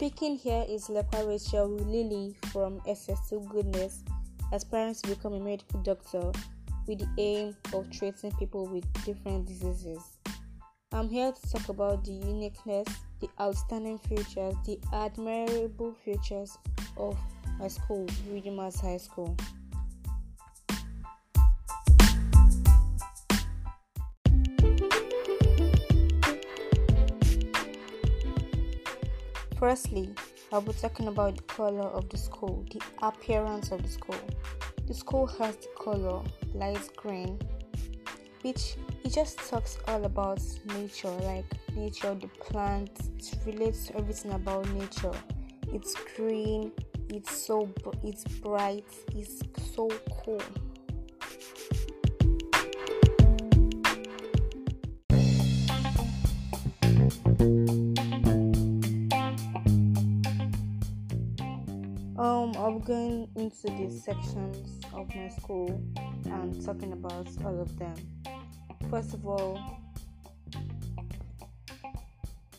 Speaking here is Lekwa Rachel Lily from SS2 Goodness, aspiring to become a medical doctor with the aim of treating people with different diseases. I'm here to talk about the uniqueness, the outstanding features, the admirable features of my school, Redeemers High School. Firstly, I'll be talking about the color of the school, the appearance of the school. The school has the color light green, which it just talks all about nature, like nature, the plants. It relates everything about nature. It's green. It's so it's bright. It's so cool. Um, I'm going into the sections of my school and talking about all of them. First of all,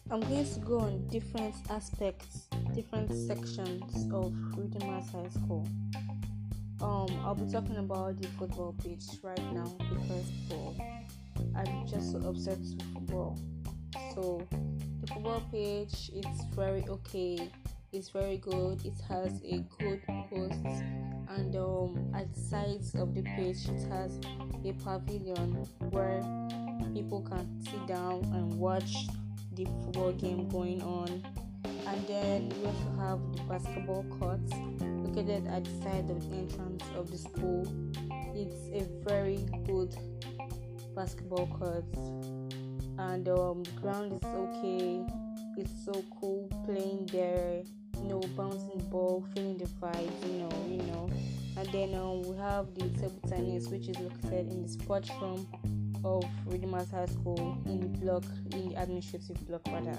I'm going to go on different aspects, different sections of Redeemers High School. Um, I'll be talking about the football pitch right now because well, I'm just so obsessed with football. So the football pitch is very okay is very good. It has a good post, and um, at the sides of the pitch, it has a pavilion where people can sit down and watch the football game going on. And then we also have the basketball court located at the side of the entrance of the school. It's a very good basketball court, and um, the ground is okay. It's so cool playing there you know, bouncing the ball, feeling the vibes, you know, you know. And then um, we have the table tennis, which is located in the sports room of Redeemers High School in the block, in the administrative block rather.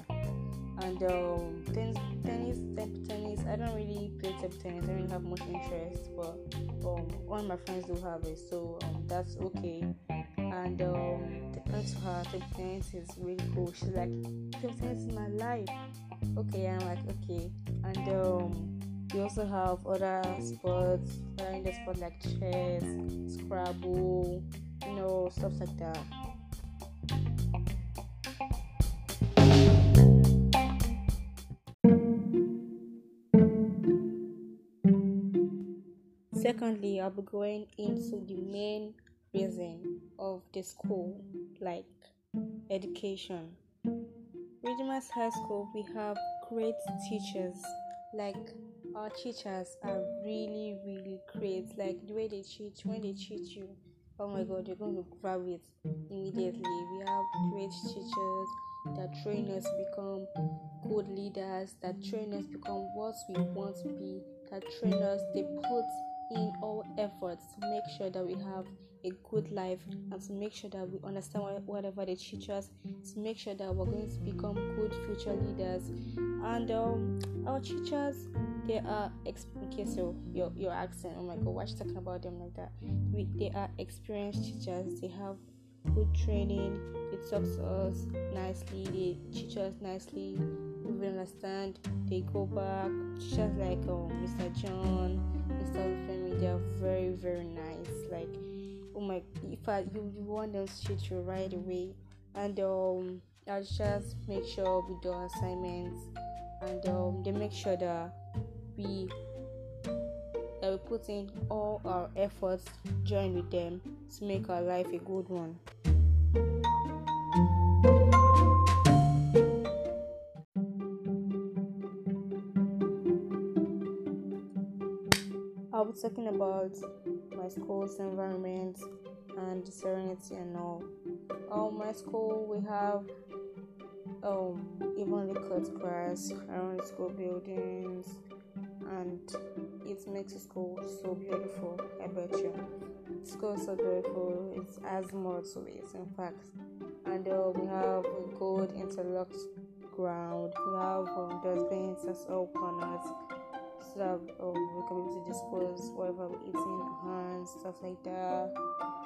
And um, tennis, tennis, table tennis. I don't really play table tennis. I don't really have much interest, but um, one of my friends do have it, so um, that's okay. And um, to tennis is really cool. She's like, tennis is my life. Okay i'm like okay. And um we also have other sports in the sport like chess scrabble you know stuff like that. Secondly i'll be going into the main reason of the school like education Redeemers High School, we have great teachers. Like our teachers are really, really great. Like the way they teach, when they teach you. Oh my God, you're going to grab it immediately. We have great teachers that train us to become good leaders. That train us to become what we want to be. That train us. They put in all efforts to make sure that we have a good life and to make sure that we understand whatever they teach us to make sure that we're going to become good future leaders. And um, our teachers they are okay so you're, you're oh my god why you talking about them like that? We, they are experienced teachers. They have good training. They talk to us nicely. They teach us nicely. We understand. They go back. Just like um, mr john mr Femi, they are very very nice. Like oh my if I you, you want them to treat you right away and um I'll just make sure we do assignments and um they make sure that we that we put in all our efforts join with them to make our life a good one. I'll be talking about my school's environment and serenity and all. Um, my school we have um evenly cut grass around the school buildings, and it makes the school so beautiful. I bet you, the school is so beautiful. It has more to it, in fact. And uh, we have a good interlocked ground. We have um, dustbins at all corners um, can be able to dispose whatever we're eating, hands, stuff like that.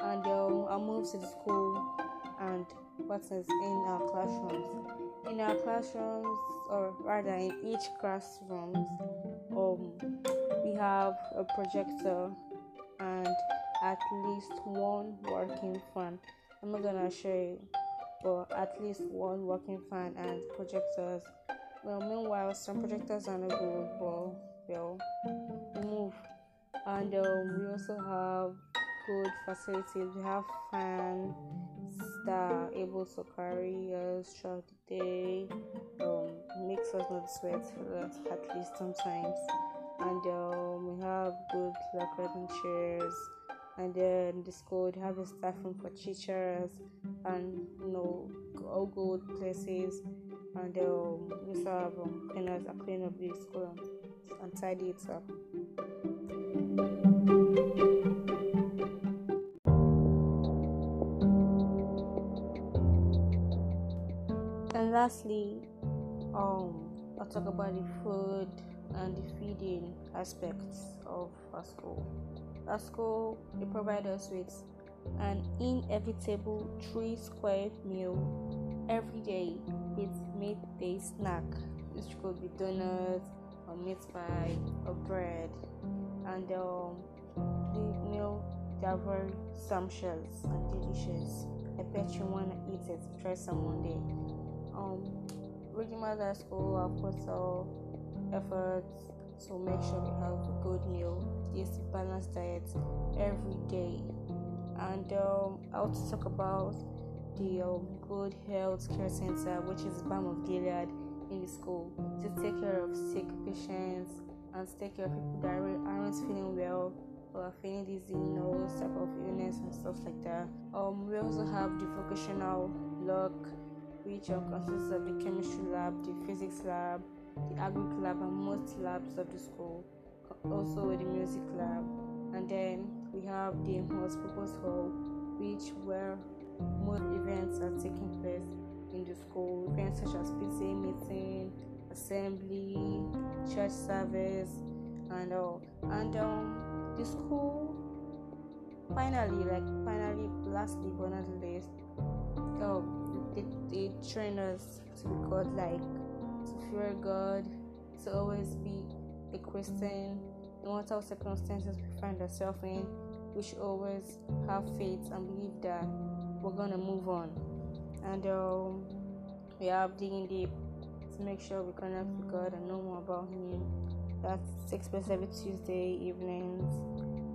And um, I moved to the school and what is in our classrooms. in our classrooms, or rather in each classroom, um, we have a projector and at least one working fan. I'm not gonna show you, but at least one working fan and projectors. Well, meanwhile, some projectors are not good, but well, move. And um, we also have good facilities. We have fans that are able to carry us throughout the day, um, makes us not sweat at least sometimes. And um, we have good recording chairs. And then the school they have a staff room for teachers and you know all good places. And um, we also have um, cleaners that clean up the school and tidy it up. And lastly, um, I'll talk about the food and the feeding aspects of. Our school they provide us with an inevitable three square meal every day with midday snack, which could be donuts or meat pie or bread, and um, the meal they are very sumptuous and delicious. I bet you wanna eat it. Try some one day. Um, Redeemers High School have put our efforts to make sure we have a good meal, this balanced diet every day. And um, I want to talk about the um, Good Health Care Center, which is Balm of Gilead in the school, to take care of sick patients and take care of people that aren't feeling well or are feeling dizzy, you know, type of illness and stuff like that. Um, we also have the vocational block which consists of the chemistry lab, the physics lab, the agric lab, and most labs of the school. Also, the music lab, and then we have the multi-purpose hall, which where most events are taking place in the school. Events such as PTA meeting, assembly, church service, and all. And um, the school finally, like finally, lastly but not least, um, they, they train us to be God-like, to fear God, to always be a Christian, no matter what circumstances we find ourselves in. We should always have faith and believe that we're gonna move on. And um, we have digging deep to make sure we connect with God and know more about Him. That takes place every Tuesday evenings,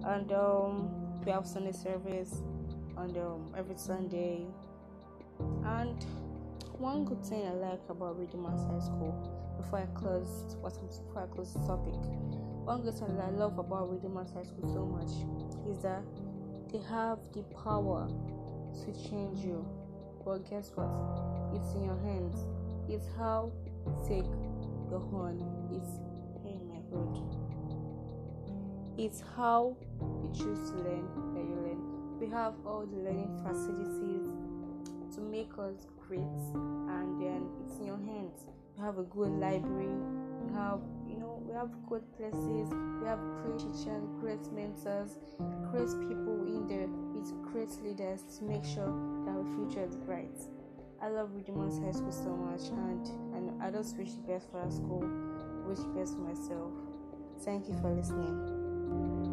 and um, we have Sunday service on um, every Sunday and one good thing I like about Redeemers High School, before I close what before I close the topic, one good thing that I love about Redeemers High School so much is that they have the power to change you. But guess what? It's in your hands. It's how take the horn. It's hey my god. It's how you choose to learn that you learn. We have all the learning facilities to make us great and then it's in your hands you have a good library you have you know we have good places we have great teachers great mentors great people great leaders to make sure that our future is bright. I love redeemers high school so much and and i just wish the best for our school wish the best for myself. Thank you for listening